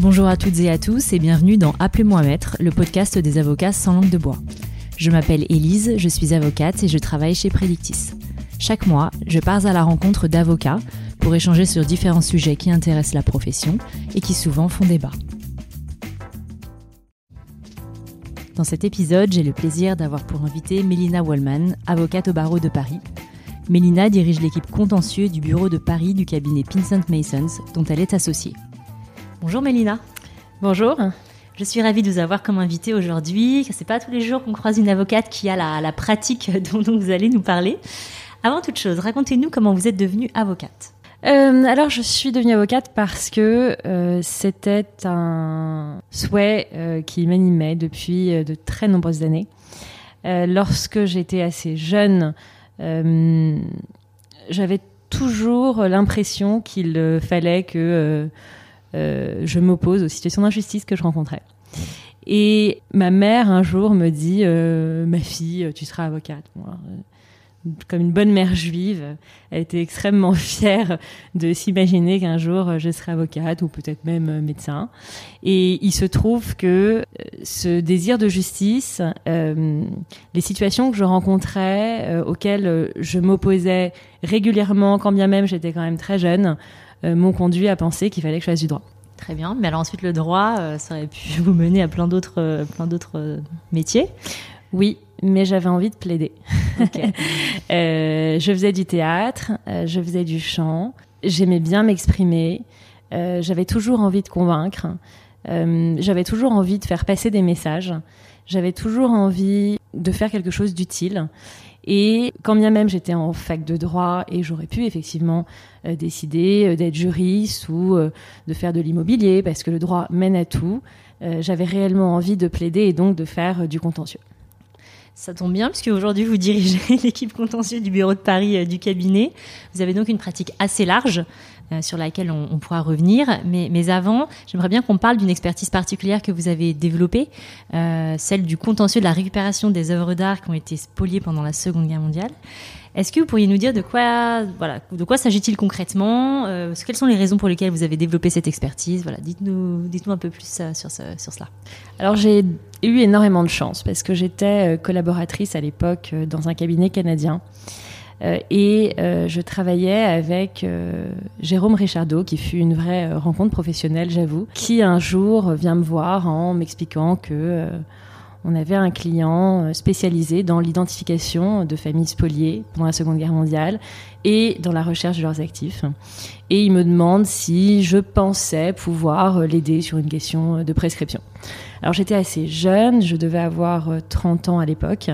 Bonjour à toutes et à tous et bienvenue dans Appelez-moi Maître, le podcast des avocats sans langue de bois. Je m'appelle Élise, je suis avocate et je travaille chez Predictis. Chaque mois, je pars à la rencontre d'avocats pour échanger sur différents sujets qui intéressent la profession et qui souvent font débat. Dans cet épisode, j'ai le plaisir d'avoir pour invité Mélina Wallman, avocate au barreau de Paris. Mélina dirige l'équipe contentieux du bureau de Paris du cabinet Pinsent Masons, dont elle est associée. Bonjour Mélina. Bonjour. Je suis ravie de vous avoir comme invitée aujourd'hui. C'est pas tous les jours qu'on croise une avocate qui a la, pratique dont, vous allez nous parler. Avant toute chose, racontez-nous comment vous êtes devenue avocate. Euh, alors, je suis devenue avocate parce que euh, c'était un souhait euh, qui m'animait depuis de très nombreuses années. lorsque j'étais assez jeune, j'avais toujours l'impression qu'il fallait que je m'oppose aux situations d'injustice que je rencontrais. Et ma mère un jour me dit Ma fille, tu seras avocate comme une bonne mère juive, elle était extrêmement fière de s'imaginer qu'un jour je serais avocate ou peut-être même médecin. Et il se trouve que euh, ce désir de justice, euh, les situations que je rencontrais, euh, auxquelles je m'opposais régulièrement, quand bien même j'étais quand même très jeune, m'ont conduit à penser qu'il fallait que je fasse du droit. Très bien. Mais alors ensuite, le droit, ça aurait pu vous mener à plein d'autres, plein d'autres métiers. Oui, mais j'avais envie de plaider. euh, je faisais du théâtre, euh, je faisais du chant, j'aimais bien m'exprimer, euh, j'avais toujours envie de convaincre, euh, j'avais toujours envie de faire passer des messages, j'avais toujours envie de faire quelque chose d'utile. Et quand bien même j'étais en fac de droit et j'aurais pu effectivement décider d'être juriste ou de faire de l'immobilier parce que le droit mène à tout, j'avais réellement envie de plaider et donc de faire du contentieux. Ça tombe bien puisque aujourd'hui vous dirigez l'équipe contentieuse du bureau de Paris euh, du cabinet. Vous avez donc une pratique assez large euh, sur laquelle on, pourra revenir. Mais, mais avant, j'aimerais bien qu'on parle d'une expertise particulière que vous avez développée, euh, celle du contentieux de la récupération des œuvres d'art qui ont été spoliées pendant la Seconde Guerre mondiale. Est-ce que vous pourriez nous dire de quoi, voilà, de quoi s'agit-il concrètement euh, Quelles sont les raisons pour lesquelles vous avez développé cette expertise? Voilà, dites-nous, dites-nous un peu plus euh, sur, sur cela. Alors j'ai eu énormément de chance parce que j'étais euh, collaboratrice à l'époque dans un cabinet canadien. et je travaillais avec Jérôme Richardot, qui fut une vraie rencontre professionnelle, j'avoue, qui un jour vient me voir en m'expliquant que on avait un client euh, spécialisé dans l'identification de familles spoliées pendant la Seconde Guerre mondiale et dans la recherche de leurs actifs. Et il me demande si je pensais pouvoir l'aider sur une question de prescription. Alors j'étais assez jeune, je devais avoir 30 euh, ans à l'époque.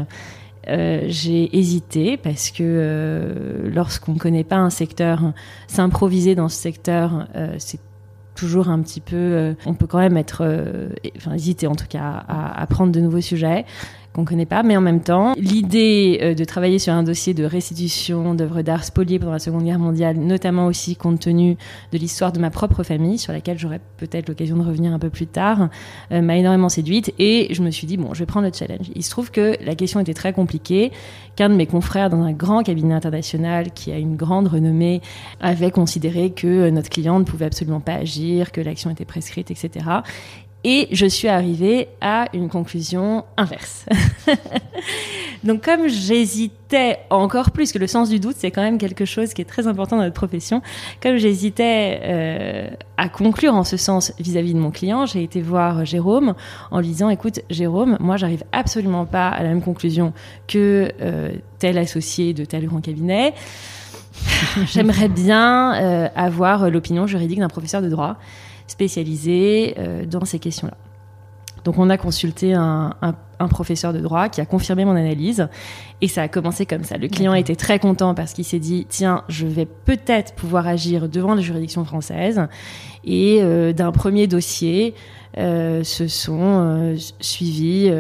Euh, j'ai hésité parce que lorsqu'on ne connaît pas un secteur, s'improviser dans ce secteur, c'est toujours un petit peu, euh, on peut quand même être, euh, enfin hésiter en tout cas à, à prendre de nouveaux sujets qu'on connaît pas, mais en même temps, l'idée euh, de travailler sur un dossier de restitution d'œuvres d'art spoliées pendant la Seconde Guerre mondiale, notamment aussi compte tenu de l'histoire de ma propre famille, sur laquelle j'aurai peut-être l'occasion de revenir un peu plus tard, euh, m'a énormément séduite et je me suis dit bon, je vais prendre le challenge. Il se trouve que la question était très compliquée, qu'un de mes confrères dans un grand cabinet international qui a une grande renommée avait considéré que notre client ne pouvait absolument pas agir, que l'action était prescrite, etc. Et je suis arrivée à une conclusion inverse. Donc comme j'hésitais encore plus, que le sens du doute, c'est quand même quelque chose qui est très important dans notre profession, comme j'hésitais euh, à conclure en ce sens vis-à-vis de mon client, j'ai été voir Jérôme en lui disant, écoute Jérôme, moi j'arrive absolument pas à la même conclusion que euh, tel associé de tel grand cabinet. J'aimerais bien euh, avoir l'opinion juridique d'un professeur de droit spécialisé euh, dans ces questions-là. Donc on a consulté un, professeur de droit qui a confirmé mon analyse et ça a commencé comme ça. Le client était très content parce qu'il s'est dit tiens je vais peut-être pouvoir agir devant les juridictions françaises et euh, d'un premier dossier euh, se sont suivis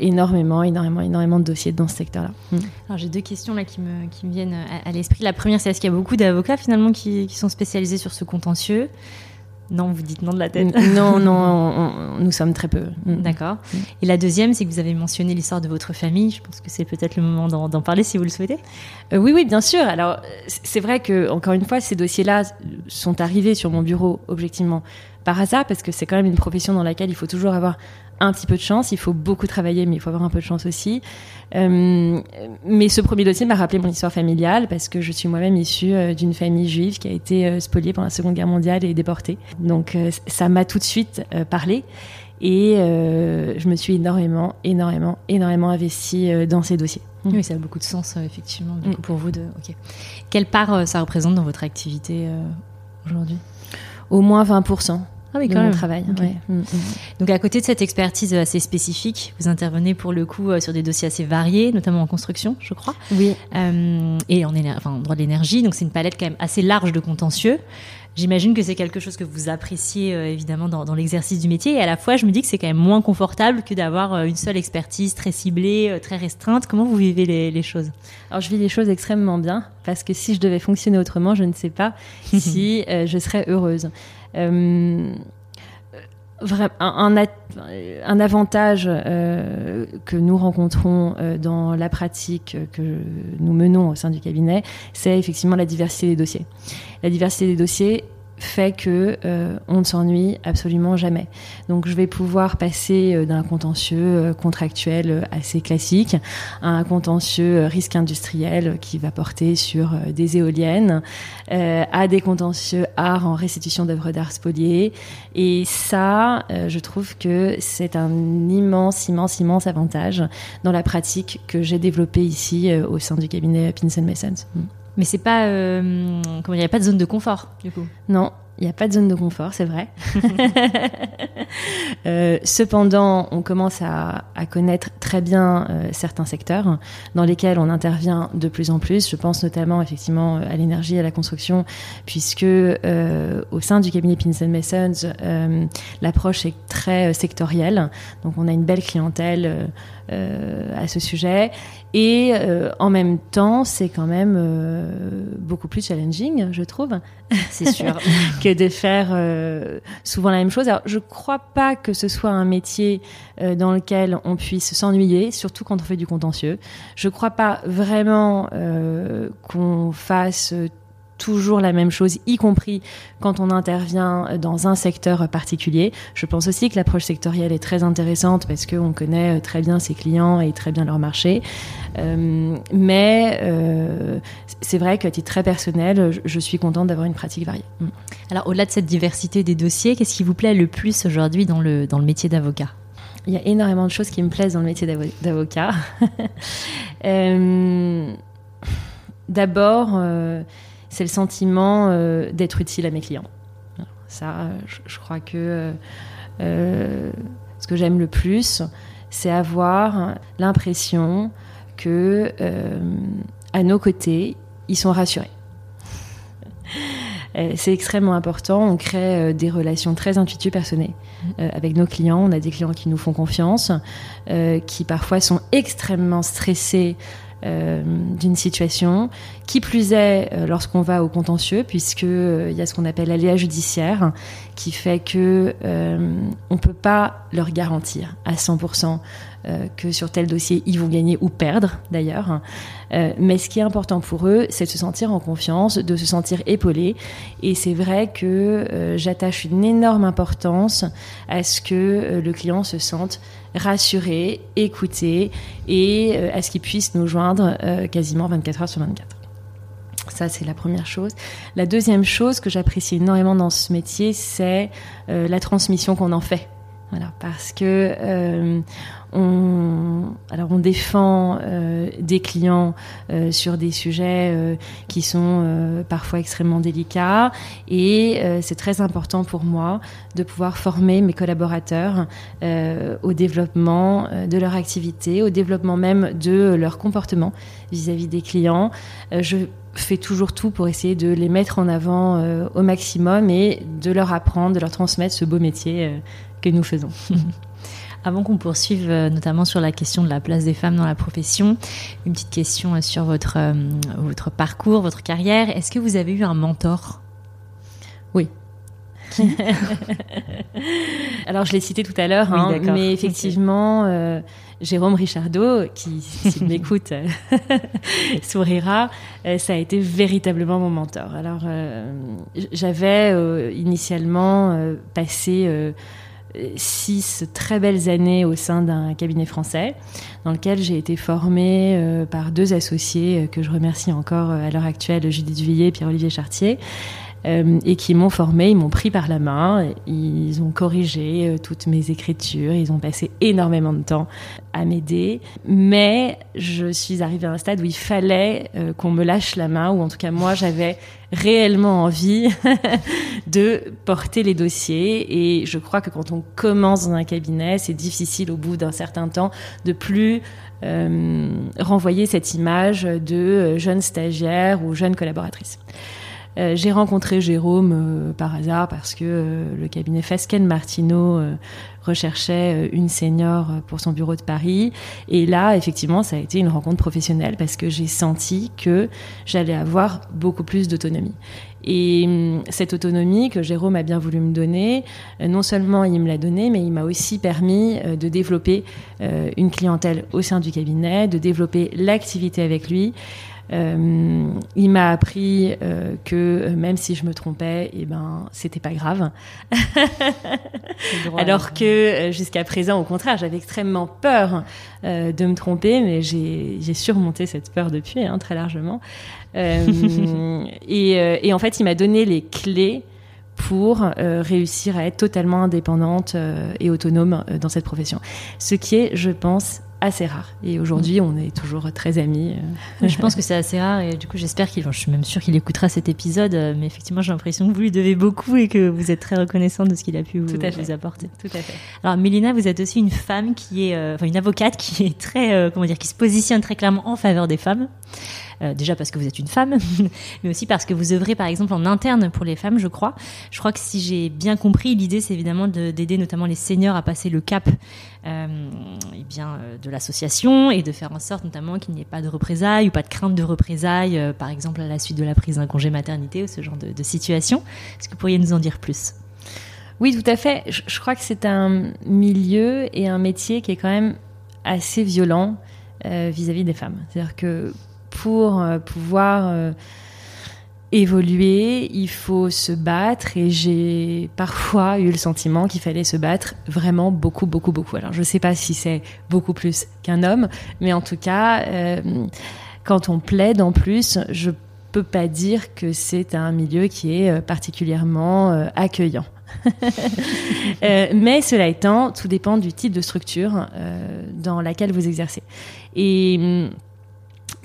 énormément, énormément, énormément de dossiers dans ce secteur-là. Hmm. Alors j'ai deux questions là qui me, qui me viennent à, l'esprit. La première, c'est est-ce qu'il y a beaucoup d'avocats finalement qui, qui, sont spécialisés sur ce contentieux? Non, vous dites non de la tête. non, non, nous sommes très peu. Mm. D'accord. Mm. Et la deuxième, c'est que vous avez mentionné l'histoire de votre famille. Je pense que c'est peut-être le moment d'en parler si vous le souhaitez. Euh, oui, oui, bien sûr. Alors, c'est vrai que, encore une fois, ces dossiers-là sont arrivés sur mon bureau, objectivement, par hasard parce que c'est quand même une profession dans laquelle il faut toujours avoir un petit peu de chance. Il faut beaucoup travailler, mais il faut avoir un peu de chance aussi. Euh, mais ce premier dossier m'a rappelé mon histoire familiale parce que je suis moi-même issue euh, d'une famille juive qui a été euh, spoliée pendant la Seconde Guerre mondiale et déportée. Donc ça m'a tout de suite parlé. Et je me suis énormément, énormément, énormément investie dans ces dossiers. Oui, ça a beaucoup de sens, effectivement, mm. pour vous. De... Quelle part ça représente dans votre activité aujourd'hui? Au moins 20%. Ah oui, quand même. travail. Mm, mm. Donc, à côté de cette expertise assez spécifique, vous intervenez pour le coup euh, sur des dossiers assez variés, notamment en construction, je crois. Oui. Euh, et en, enfin, en droit de l'énergie. Donc, c'est une palette quand même assez large de contentieux. J'imagine que c'est quelque chose que vous appréciez euh, évidemment dans, l'exercice du métier. Et à la fois, je me dis que c'est quand même moins confortable que d'avoir une seule expertise très ciblée, très restreinte. Comment vous vivez les, choses? Alors, je vis les choses extrêmement bien parce que si je devais fonctionner autrement, je ne sais pas si je serais heureuse. Euh, un, avantage euh, que nous rencontrons euh, dans la pratique que nous menons au sein du cabinet, c'est effectivement la diversité des dossiers. La diversité des dossiers, fait que euh, on ne s'ennuie absolument jamais. Donc je vais pouvoir passer euh, d'un contentieux euh, contractuel assez classique à un contentieux risque industriel qui va porter sur des éoliennes, à des contentieux art en restitution d'œuvres d'art spoliées. Et ça, je trouve que c'est un immense, immense, immense avantage dans la pratique que j'ai développée ici au sein du cabinet Pinson Messens. Mais c'est pas, euh, comment il n'y a pas de zone de confort du coup. Non, il n'y a pas de zone de confort, c'est vrai. euh, cependant, on commence à, connaître très bien euh, certains secteurs dans lesquels on intervient de plus en plus. Je pense notamment effectivement à l'énergie, à la construction, puisque au sein du cabinet Pinson Messons, l'approche est très sectorielle. Donc on a une belle clientèle à ce sujet. Et en même temps, c'est quand même beaucoup plus challenging, je trouve. C'est sûr. que de faire euh, souvent la même chose. Alors, je crois pas que ce soit un métier euh, dans lequel on puisse s'ennuyer, surtout quand on fait du contentieux. Je crois pas vraiment euh, qu'on fasse toujours la même chose, y compris quand on intervient dans un secteur particulier. Je pense aussi que l'approche sectorielle est très intéressante parce qu'on connaît très bien ses clients et très bien leur marché. Euh, mais euh, c'est vrai qu'à titre très personnel, je, suis contente d'avoir une pratique variée. Mm. Alors au-delà de cette diversité des dossiers, qu'est-ce qui vous plaît le plus aujourd'hui dans le, dans le métier d'avocat? Il y a énormément de choses qui me plaisent dans le métier d'avocat. euh, D'abord, euh, c'est le sentiment euh, d'être utile à mes clients. Ça, je, crois que euh, ce que j'aime le plus, c'est avoir l'impression que euh, à nos côtés, ils sont rassurés. C'est extrêmement important. On crée des relations très intuitives personnelles avec nos clients. On a des clients qui nous font confiance, qui parfois sont extrêmement stressés euh, d'une situation. Qui plus est, euh, lorsqu'on va au contentieux, puisque euh, il y a ce qu'on appelle l'aléa judiciaire, qui fait que on peut pas leur garantir à 100% que sur tel dossier ils vont gagner ou perdre d'ailleurs. mais ce qui est important pour eux, c'est de se sentir en confiance, de se sentir épaulé. Et c'est vrai que j'attache une énorme importance à ce que le client se sente rassurer, écouter et euh, à ce qu'ils puissent nous joindre euh, quasiment 24 heures sur 24. Ça, c'est la première chose. La deuxième chose que j'apprécie énormément dans ce métier, c'est euh, la transmission qu'on en fait. Voilà, parce que on, défend euh, des clients euh, sur des sujets euh, qui sont parfois extrêmement délicats et c'est très important pour moi de pouvoir former mes collaborateurs au développement de leur activité, au développement même de leur comportement vis-à-vis des clients. Fais toujours tout pour essayer de les mettre en avant au maximum et de leur apprendre, de leur transmettre ce beau métier que nous faisons. Avant qu'on poursuive euh, notamment sur la question de la place des femmes dans la profession, une petite question euh, sur euh, votre parcours, votre carrière. Est-ce que vous avez eu un mentor? Alors, je l'ai cité tout à l'heure, hein, mais effectivement, euh, Jérôme Richardot, qui, s'il m'écoute, sourira, euh, ça a été véritablement mon mentor. Alors, euh, j'avais initialement passé six très belles années au sein d'un cabinet français dans lequel j'ai été formée par deux associés que je remercie encore à l'heure actuelle, Judith Vuillet et Pierre-Olivier Chartier. Euh, et qui m'ont formé, ils m'ont pris par la main, ils ont corrigé euh, toutes mes écritures, ils ont passé énormément de temps à m'aider, mais je suis arrivée à un stade où il fallait euh, qu'on me lâche la main, ou en tout cas moi j'avais réellement envie de porter les dossiers, et je crois que quand on commence dans un cabinet, c'est difficile au bout d'un certain temps de plus renvoyer cette image de jeune stagiaire ou jeune collaboratrice. Euh, j'ai rencontré Jérôme euh, par hasard parce que euh, le cabinet Fasken Martino recherchait une senior pour son bureau de Paris. Et là, effectivement, ça a été une rencontre professionnelle parce que j'ai senti que j'allais avoir beaucoup plus d'autonomie. Et hum, cette autonomie que Jérôme a bien voulu me donner, non seulement il me l'a donnée, mais il m'a aussi permis de développer une clientèle au sein du cabinet, de développer l'activité avec lui. Euh, il m'a appris euh, que euh, même si je me trompais, et eh ben c'était pas grave. Alors que jusqu'à présent, au contraire, j'avais extrêmement peur de me tromper, mais j'ai surmonté cette peur depuis hein, très largement. et, et, en fait, il m'a donné les clés pour réussir à être totalement indépendante et autonome dans cette profession. Ce qui est, je pense, assez rare. Et aujourd'hui, on est toujours très amis. Je pense que c'est assez rare et du coup, j'espère qu'il, je suis même sûre qu'il écoutera cet épisode. Mais effectivement, j'ai l'impression que vous lui devez beaucoup et que vous êtes très reconnaissant de ce qu'il a pu vous, vous, apporter. Tout à fait. Alors, Mélina, vous êtes aussi une femme qui est, euh, enfin, une avocate qui est très, euh, comment dire, qui se positionne très clairement en faveur des femmes. Euh, déjà parce que vous êtes une femme, mais aussi parce que vous œuvrez par exemple en interne pour les femmes, je crois. Je crois que si j'ai bien compris, l'idée c'est évidemment d'aider notamment les seniors à passer le cap euh, eh bien, euh, de l'association et de faire en sorte notamment qu'il n'y ait pas de représailles ou pas de crainte de représailles, euh, par exemple à la suite de la prise d'un congé maternité ou ce genre de, situation. Est-ce que vous pourriez nous en dire plus? Oui, tout à fait. Je, crois que c'est un milieu et un métier qui est quand même assez violent vis-à-vis -vis des femmes. C'est-à-dire que pour euh, pouvoir euh, évoluer, il faut se battre et j'ai parfois eu le sentiment qu'il fallait se battre vraiment beaucoup, beaucoup, beaucoup. Alors je ne sais pas si c'est beaucoup plus qu'un homme, mais en tout cas, euh, quand on plaide en plus, je peux pas dire que c'est un milieu qui est particulièrement accueillant. mais cela étant, tout dépend du type de structure dans laquelle vous exercez. Et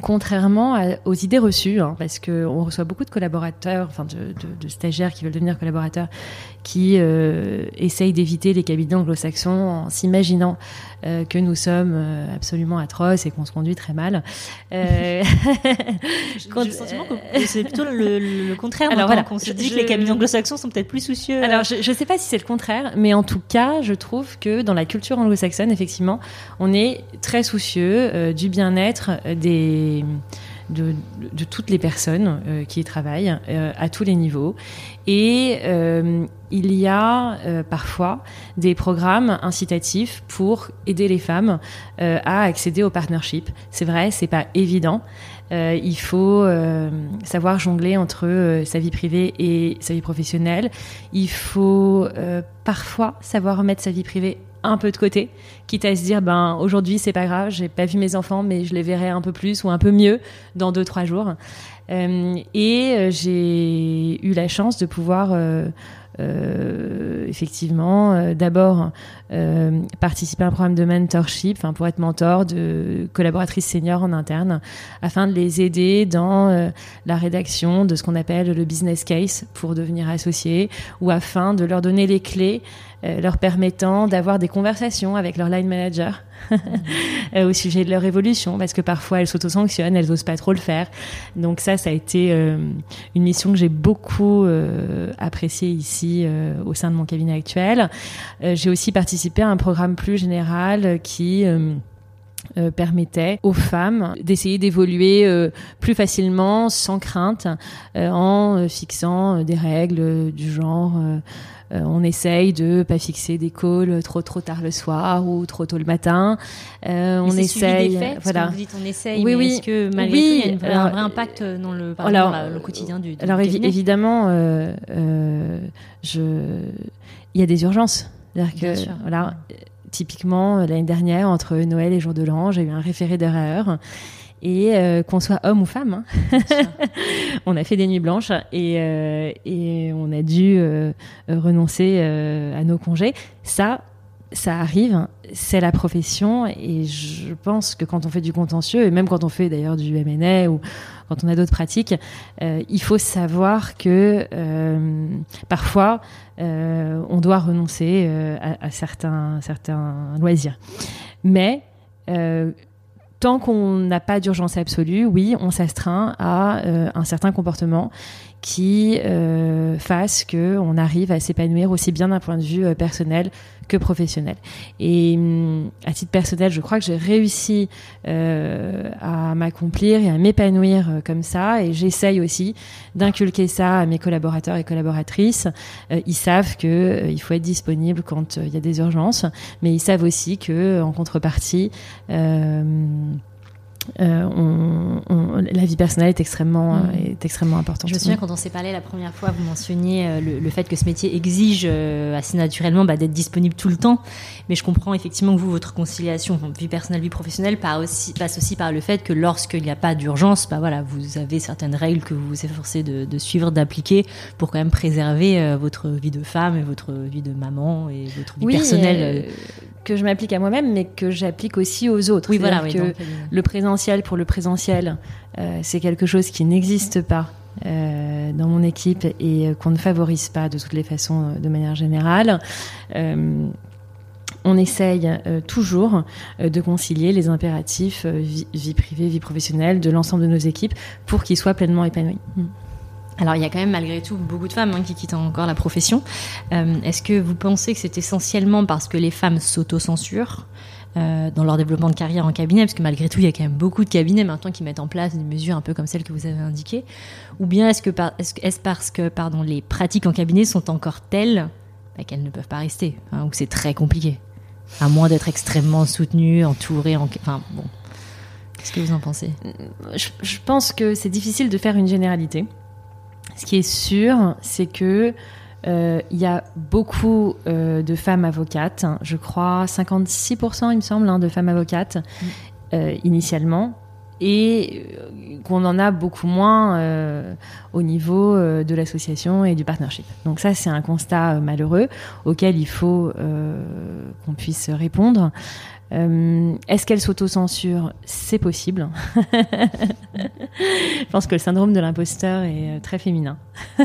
contrairement aux idées reçues, hein, parce qu'on reçoit beaucoup de collaborateurs, enfin de, stagiaires qui veulent devenir collaborateurs, qui euh, essayent d'éviter les cabinets anglo-saxons en s'imaginant euh, que nous sommes euh, absolument atroces et qu'on se conduit très mal. Euh... J'ai le sentiment que c'est plutôt le, contraire. Alors voilà, qu'on se dit que les cabinets anglo-saxons sont peut-être plus soucieux. Alors je ne sais pas si c'est le contraire, mais en tout cas, je trouve que dans la culture anglo-saxonne, effectivement, on est très soucieux du bien-être des de, toutes les personnes euh, qui y travaillent euh, à tous les niveaux. Et euh, il y a parfois des programmes incitatifs pour aider les femmes à accéder au partnership. C'est vrai, c'est pas évident. il faut savoir jongler entre sa vie privée et sa vie professionnelle. Il faut parfois savoir remettre sa vie privée un peu de côté, quitte à se dire ben aujourd'hui c'est pas grave, j'ai pas vu mes enfants, mais je les verrai un peu plus ou un peu mieux dans deux trois jours. Euh, et euh, j'ai eu la chance de pouvoir euh, effectivement, d'abord participer à un programme de mentorship, enfin pour être mentor de collaboratrices seniors en interne, afin de les aider dans la rédaction de ce qu'on appelle le business case pour devenir associé, ou afin de leur donner les clés leur permettant d'avoir des conversations avec leur line manager au sujet de leur évolution, parce que parfois elles s'auto-sanctionnent, elles n'osent pas trop le faire. Donc ça, ça a été une mission que j'ai beaucoup appréciée ici euh, au sein de mon cabinet actuel. Euh, j'ai aussi participé à un programme plus général qui euh, permettait aux femmes d'essayer d'évoluer euh, plus facilement, sans crainte, euh, en fixant des règles du genre on essaye de pas fixer des calls trop trop tard le soir ou trop tôt le matin. on essaye, voilà. Vous dites on essaye, oui, mais oui. est-ce que malgré tout, il y a un vrai impact dans le, le quotidien du, du Alors évidemment, je, il y a des urgences. C'est-à-dire que voilà, typiquement, euh, l'année dernière, entre Noël et Jour de l'An, j'ai eu un référé d'erreur. Et euh, qu'on soit homme ou femme, hein. on a fait des nuits blanches et, euh, et on a dû renoncer à nos congés. Ça, ça arrive, c'est la profession et je pense que quand on fait du contentieux et même quand on fait d'ailleurs du MNA ou quand on a d'autres pratiques, euh, il faut savoir que euh, parfois euh, on doit renoncer à, à, certains, certains loisirs. Mais tant qu'on n'a pas d'urgence absolue, oui, on s'astreint à un certain comportement qui euh, fasse que on arrive à s'épanouir aussi bien d'un point de vue euh, personnel que professionnel. Et hum, à titre personnel, je crois que j'ai réussi euh, à m'accomplir et à m'épanouir euh, comme ça. Et j'essaye aussi d'inculquer ça à mes collaborateurs et collaboratrices. Ils savent que il faut être disponible quand il y a des urgences, mais ils savent aussi que en contrepartie on, la vie personnelle est extrêmement, mm. est extrêmement importante. Je me souviens quand on s'est parlé la première fois, vous mentionniez euh, le, fait que ce métier exige euh, assez naturellement bah, d'être disponible tout le temps. Mais je comprends effectivement que vous, votre conciliation vie personnelle, vie professionnelle passe aussi, passe aussi par le fait que lorsqu'il n'y a pas d'urgence, bah, voilà, vous avez certaines règles que vous vous efforcez de, de suivre, d'appliquer pour quand même préserver votre vie de femme et votre vie de maman et votre vie personnelle que je m'applique à moi-même, mais que j'applique aussi aux autres. Oui, voilà. que le présentiel pour le présentiel, euh, c'est quelque chose qui n'existe pas euh, dans mon équipe et euh, qu'on ne favorise pas de toutes les façons de manière générale. on essaye toujours de concilier les impératifs vie, vie, privée, vie professionnelle de l'ensemble de nos équipes pour qu'ils soient pleinement épanouis. Mm. Alors il y a quand même malgré tout beaucoup de femmes hein, qui quittent encore la profession. Euh, est-ce que vous pensez que c'est essentiellement parce que les femmes s'autocensurent euh, dans leur développement de carrière en cabinet, parce que malgré tout, il y a quand même beaucoup de cabinets maintenant qui mettent en place des mesures un peu comme celles que vous avez indiquées, ou bien est-ce que parce que pardon les pratiques en cabinet sont encore telles bah, qu'elles ne peuvent pas rester, hein, ou c'est très compliqué, à moins d'être extrêmement soutenues, entourées, en... enfin bon. Qu'est-ce que vous en pensez? Je pense que c'est difficile de faire une généralité. Ce qui est sûr, c'est que euh, il y a beaucoup euh, de femmes avocates, je crois 56% il me semble hein, de femmes avocates mm. euh, initialement, et qu'on en a beaucoup moins au niveau de l'association et du partnership. Donc ça c'est un constat malheureux auquel il faut qu'on puisse répondre. Euh, est-ce qu'elle s'auto-censure C'est possible. Je pense que le syndrome de l'imposteur est euh, très féminin.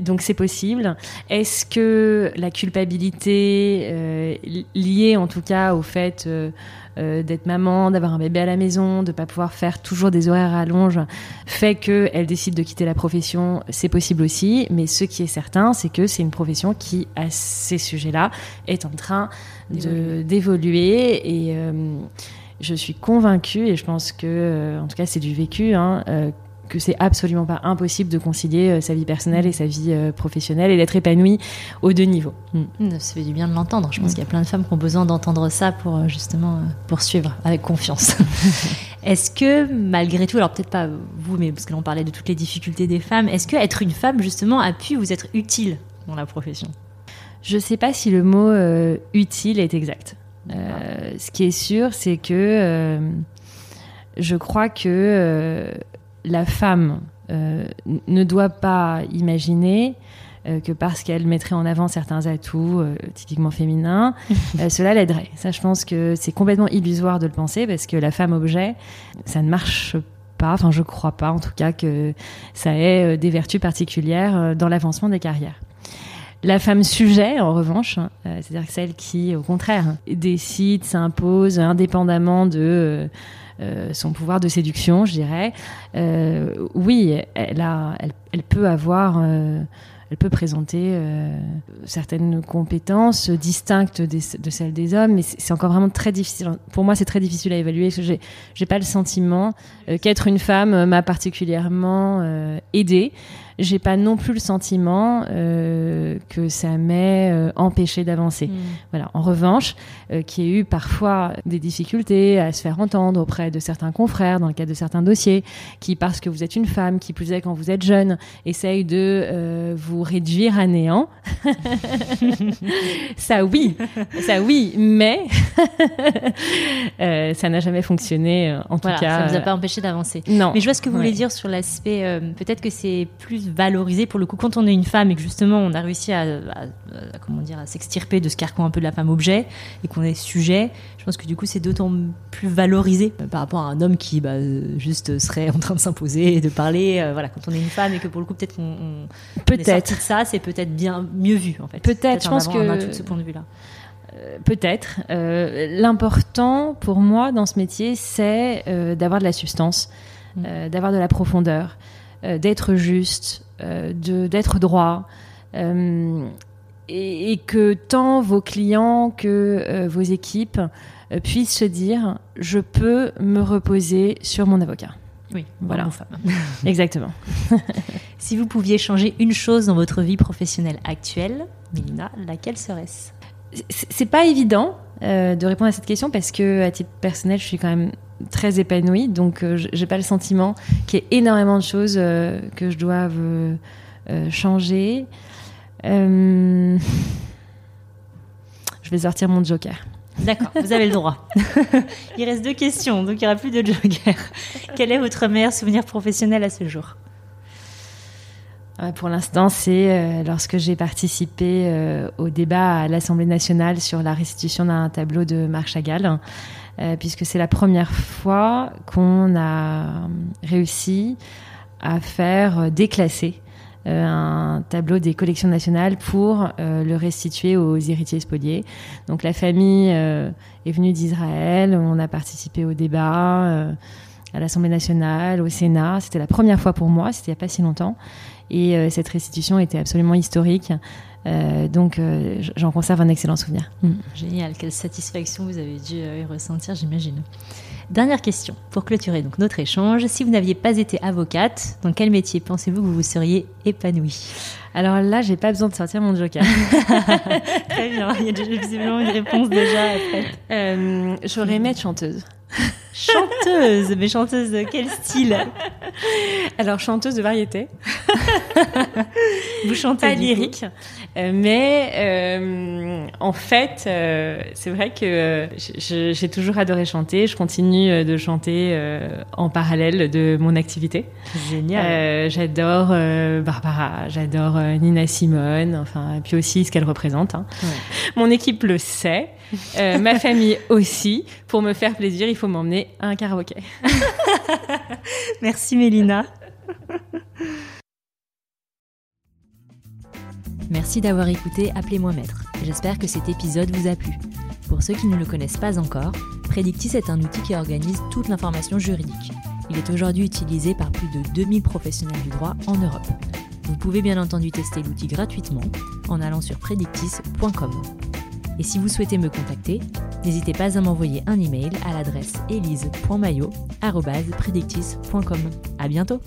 Donc c'est possible. Est-ce que la culpabilité euh, liée en tout cas au fait d'être maman, d'avoir un bébé à la maison, de pas pouvoir faire toujours des horaires à longe, fait qu'elle décide de quitter la profession, c'est possible aussi. Mais ce qui est certain, c'est que c'est une profession qui, à ces sujets-là, est en train d'évoluer et euh, je suis convaincue, et je pense que, euh, en tout cas, c'est du vécu, hein, que c'est absolument pas impossible de concilier euh, sa vie personnelle et sa vie euh, professionnelle et d'être épanoui aux deux niveaux. Mm. Mm, ça fait du bien de l'entendre. Je pense mm. qu'il y a plein de femmes qui ont besoin d'entendre ça pour euh, justement poursuivre avec confiance. est-ce que malgré tout, alors peut-être pas vous, mais parce que l'on parlait de toutes les difficultés des femmes, est-ce que être une femme justement a pu vous être utile dans la profession? Je sais pas si le mot utile est exact. ce qui est sûr, c'est que je crois que la femme euh, ne doit pas imaginer euh, que parce qu'elle mettrait en avant certains atouts euh, typiquement féminins, cela l'aiderait. Ça, je pense que c'est complètement illusoire de le penser parce que la femme objet, ça ne marche pas. Enfin, je crois pas, en tout cas, que ça ait des vertus particulières dans l'avancement des carrières. La femme sujet, en revanche, c'est-à-dire celle qui, au contraire, décide, s'impose indépendamment de euh, son pouvoir de séduction, je dirais. Euh, oui, elle, a, elle peut avoir elle peut présenter euh, certaines compétences distinctes de celles des hommes, mais c'est encore vraiment très difficile. Pour moi, c'est très difficile à évaluer j'ai, j'ai pas le sentiment euh, qu'être une femme m'a particulièrement euh, aidée j'ai pas non plus le sentiment euh, que ça m'ait euh, empêché d'avancer. Hmm. Voilà. En revanche, euh, qu'il y ait eu parfois des difficultés à se faire entendre auprès de certains confrères dans le cadre de certains dossiers, qui parce que vous êtes une femme, qui plus est quand vous êtes jeune, essayent de euh, vous réduire à néant. ça oui, ça oui, mais ça n'a jamais fonctionné en tout cas. Ça ne vous a pas empêché d'avancer. Non. Mais je vois ce que vous voulez dire sur l'aspect. Peut-être que c'est plus valoriser pour le coup quand on est une femme et que justement on a réussi à, comment dire à s'extirper de ce carcan un peu de la femme objet et qu'on est sujet je pense que du coup c'est d'autant plus valorisé euh, par rapport à un homme qui bah, juste serait en train de s'imposer et de parler euh, voilà quand on est une femme et que pour le coup peut-être qu'on peut-être ça c'est peut-être bien mieux vu en fait peut-être je pense que tout ce point de vue là euh, Peut-être. L'important pour moi dans ce métier, c'est d'avoir de la substance, mm. d'avoir de la profondeur. Euh, d'être juste, euh, d'être droit. Euh, et, que tant vos clients que vos équipes puissent se dire je peux me reposer sur mon avocat. Oui, voilà. Exactement. si vous pouviez changer une chose dans votre vie professionnelle actuelle, Mélina, laquelle serait-ce? C'est pas évident de répondre à cette question parce que, à titre personnel, je suis quand même très épanouie, donc euh, j'ai pas le sentiment qu'il y ait énormément de choses euh, que je doive euh, changer. je vais sortir mon joker. D'accord, vous avez le droit. il reste deux questions, donc il n'y aura plus de joker. Quel est votre meilleur souvenir professionnel à ce jour? Pour l'instant, c'est lorsque j'ai participé au débat à l'Assemblée nationale sur la restitution d'un tableau de Marc Chagall. Euh, puisque c'est la première fois qu'on a réussi à faire déclasser euh, un tableau des collections nationales pour euh, le restituer aux héritiers spoliés. Donc la famille est venue d'Israël, on a participé au débat à l'Assemblée nationale, au Sénat. C'était la première fois pour moi, c'était il n'y a pas si longtemps. Et cette restitution était absolument historique. Euh, donc euh, j'en conserve un excellent souvenir. Mm. Génial, quelle satisfaction vous avez dû euh, y ressentir, j'imagine. Dernière question, pour clôturer donc notre échange, si vous n'aviez pas été avocate, dans quel métier pensez-vous que vous vous seriez épanouie? Alors là, j'ai pas besoin de sortir mon joker. Très bien, il y a visiblement une réponse déjà faite. J'aurais aimé être chanteuse. Chanteuse, mais chanteuse de quel style Alors chanteuse de variété. Vous chantez pas lyrique, euh, mais euh, en fait, euh, c'est vrai que j'ai toujours adoré chanter. Je continue de chanter en parallèle de mon activité. Génial. j'adore Barbara, j'adore Nina Simone, enfin, et puis aussi ce qu'elle représente. Hein. Mon équipe le sait. Ma famille aussi. Pour me faire plaisir, il faut m'emmener un karaoké. Merci Mélina. Merci d'avoir écouté Appelez-moi maître. J'espère que cet épisode vous a plu. Pour ceux qui ne le connaissent pas encore, Predictis est un outil qui organise toute l'information juridique. Il est aujourd'hui utilisé par plus de 2000 professionnels du droit en Europe. Vous pouvez bien entendu tester l'outil gratuitement en allant sur predictis.com. Et si vous souhaitez me contacter, n'hésitez pas à m'envoyer un email à l'adresse elise.mayo.predictis.com. À bientôt!